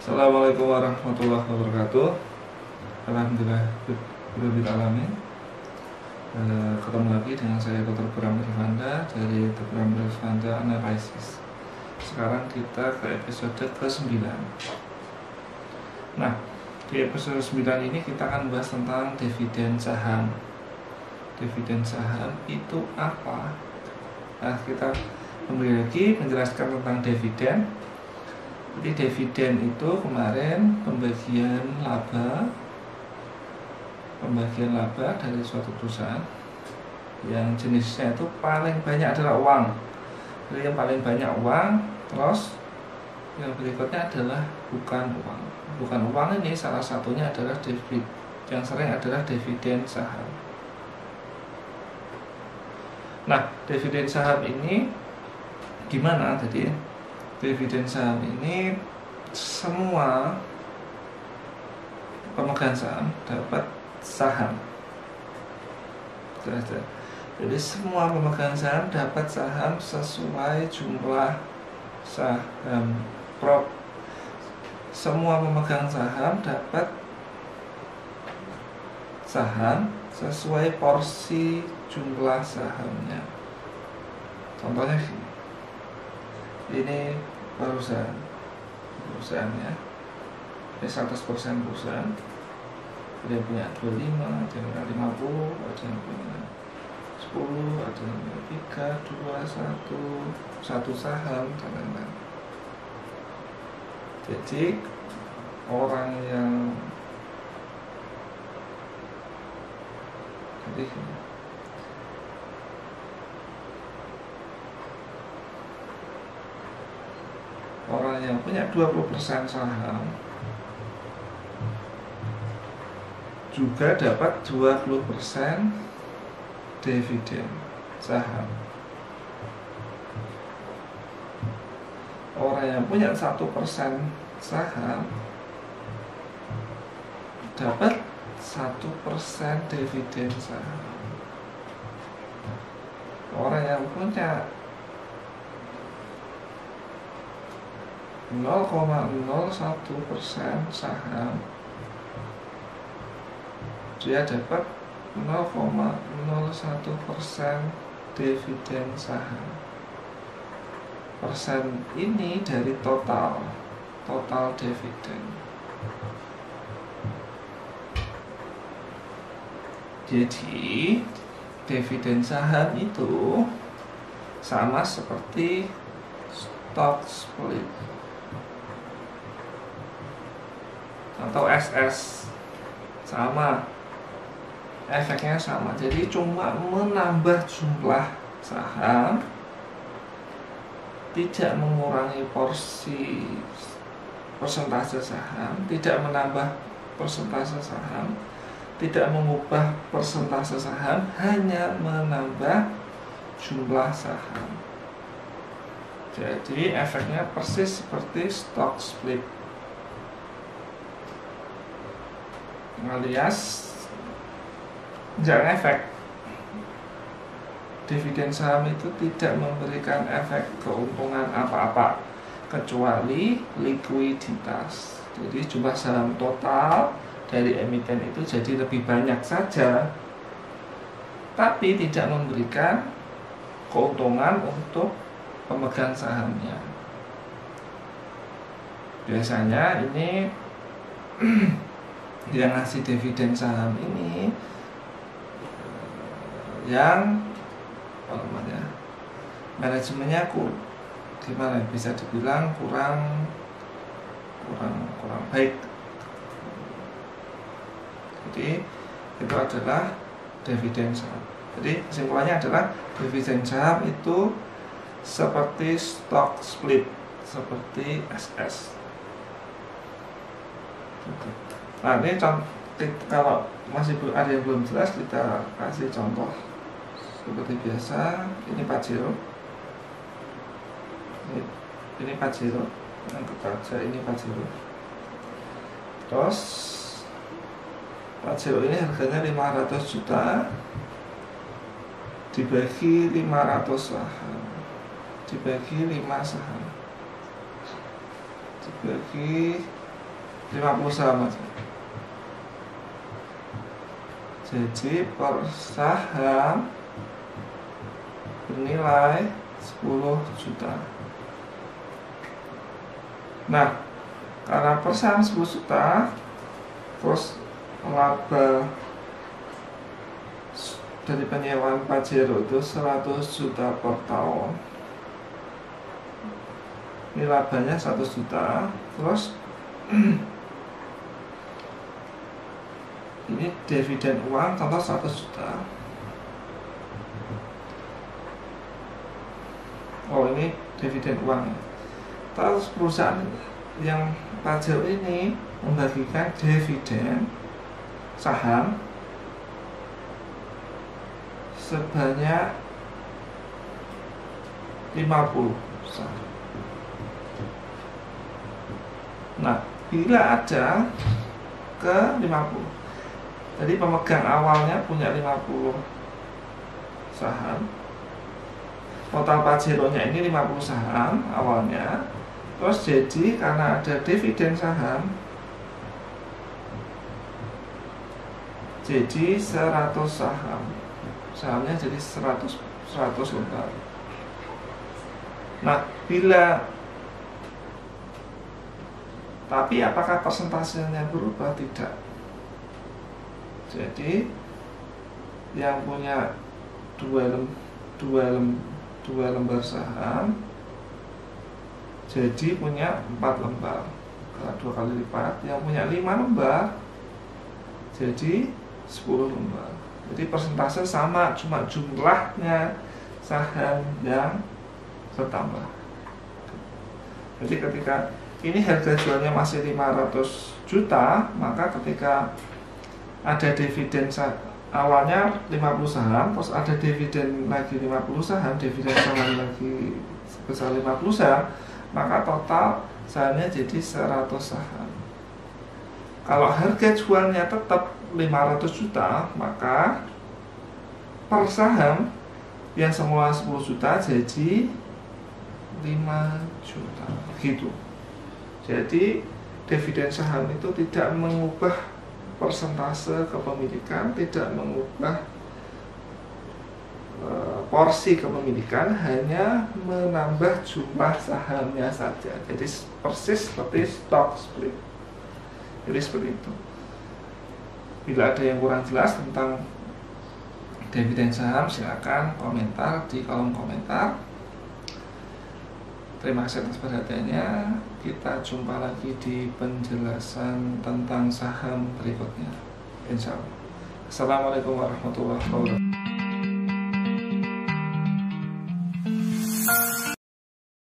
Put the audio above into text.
Assalamualaikum warahmatullahi wabarakatuh. Alhamdulillah Berbil alamin. Eh, Ketemu lagi dengan saya Dr. Bram Rifanda Dari The Bram Rifanda Analysis. Sekarang kita ke episode ke-9 Nah, di episode 9 ini kita akan bahas tentang dividen saham. Dividen saham itu apa? Nah, kita kembali lagi menjelaskan tentang dividen jadi dividen itu kemarin pembagian laba pembagian laba dari suatu perusahaan yang jenisnya itu paling banyak adalah uang. Jadi yang paling banyak uang, terus yang berikutnya adalah bukan uang. Bukan uang ini salah satunya adalah dividen. Yang sering adalah dividen saham. Nah, dividen saham ini gimana tadi? Dividen saham ini semua pemegang saham dapat saham. Jadi semua pemegang saham dapat saham sesuai jumlah saham prop. Semua pemegang saham dapat saham sesuai porsi jumlah sahamnya. Contohnya ini perusahaan. Perusahaan ya. Ini 100% perusahaan. Ada yang punya 25 ada yang punya 50 ada yang punya 10 ada yang punya 3 2 1 satu saham dan lain-lain. Jadi orang yang jadi orang yang punya 20% saham juga dapat 20% dividen saham. Orang yang punya satu persen saham dapat satu persen dividen saham. Orang yang punya 0,01 persen saham. Dia dapat 0,01 persen dividen saham. Persen ini dari total total dividen. Jadi dividen saham itu sama seperti stock split atau SS sama. Efeknya sama. Jadi cuma menambah jumlah saham tidak mengurangi porsi persentase saham tidak menambah persentase saham tidak mengubah persentase saham hanya menambah jumlah saham. Jadi efeknya persis seperti stock split alias jangan efek. Dividen saham itu tidak memberikan efek keuntungan apa-apa kecuali likuiditas. Jadi jumlah saham total dari emiten itu jadi lebih banyak saja. Tapi tidak memberikan keuntungan untuk pemegang sahamnya. Biasanya ini yang ngasih dividen saham ini yang apa namanya manajemennya kur gimana bisa dibilang kurang kurang kurang baik. Jadi itu adalah dividen saham. Jadi kesimpulannya adalah dividen saham itu seperti stock split seperti SS Nah ini contoh kalau masih ada yang belum jelas kita kasih contoh seperti biasa. Ini Pajero ini, Pajero yang aja ini Pajero terus Pajero ini harganya 500 juta dibagi 500 saham. Dibagi 5 saham. Dibagi 50 saham aja jadi per saham bernilai 10 juta. Nah karena per saham 10 juta terus laba dari penyewaan Pajero itu 100 juta per tahun. Ini labanya 100 juta terus ini dividen uang contoh 100 juta oh ini dividen uang terus perusahaan yang Pajero ini membagikan dividen saham sebanyak 50 saham. Nah, bila ada ke 50. Jadi pemegang awalnya punya 50 saham. Total Pajero-nya ini 50 saham awalnya. Terus jadi karena ada dividen saham jadi 100 saham sahamnya jadi 100 100 lembar nah bila tapi apakah persentasenya berubah tidak jadi yang punya dua lem, dua lem, dua lembar saham jadi punya empat lembar. Dua kali lipat yang punya lima lembar jadi 10 lembar. Jadi persentase sama cuma jumlahnya saham yang bertambah. Jadi ketika ini harga jualnya masih 500 juta maka ketika ada dividen awalnya 50 saham terus ada dividen lagi 50 saham dividen saham lagi sebesar 50 saham maka total sahamnya jadi 100 saham. Kalau harga jualnya tetap 500 juta maka per saham yang semula 10 juta jadi 5 juta. Gitu. Jadi dividen saham itu tidak mengubah persentase kepemilikan tidak mengubah uh, porsi kepemilikan hanya menambah jumlah sahamnya saja. Jadi persis seperti stock split. Jadi seperti itu. Bila ada yang kurang jelas tentang dividen saham, silakan komentar di kolom komentar. Terima kasih atas perhatiannya. Kita jumpa lagi di penjelasan tentang saham berikutnya. Insya Allah. Assalamualaikum warahmatullahi wabarakatuh.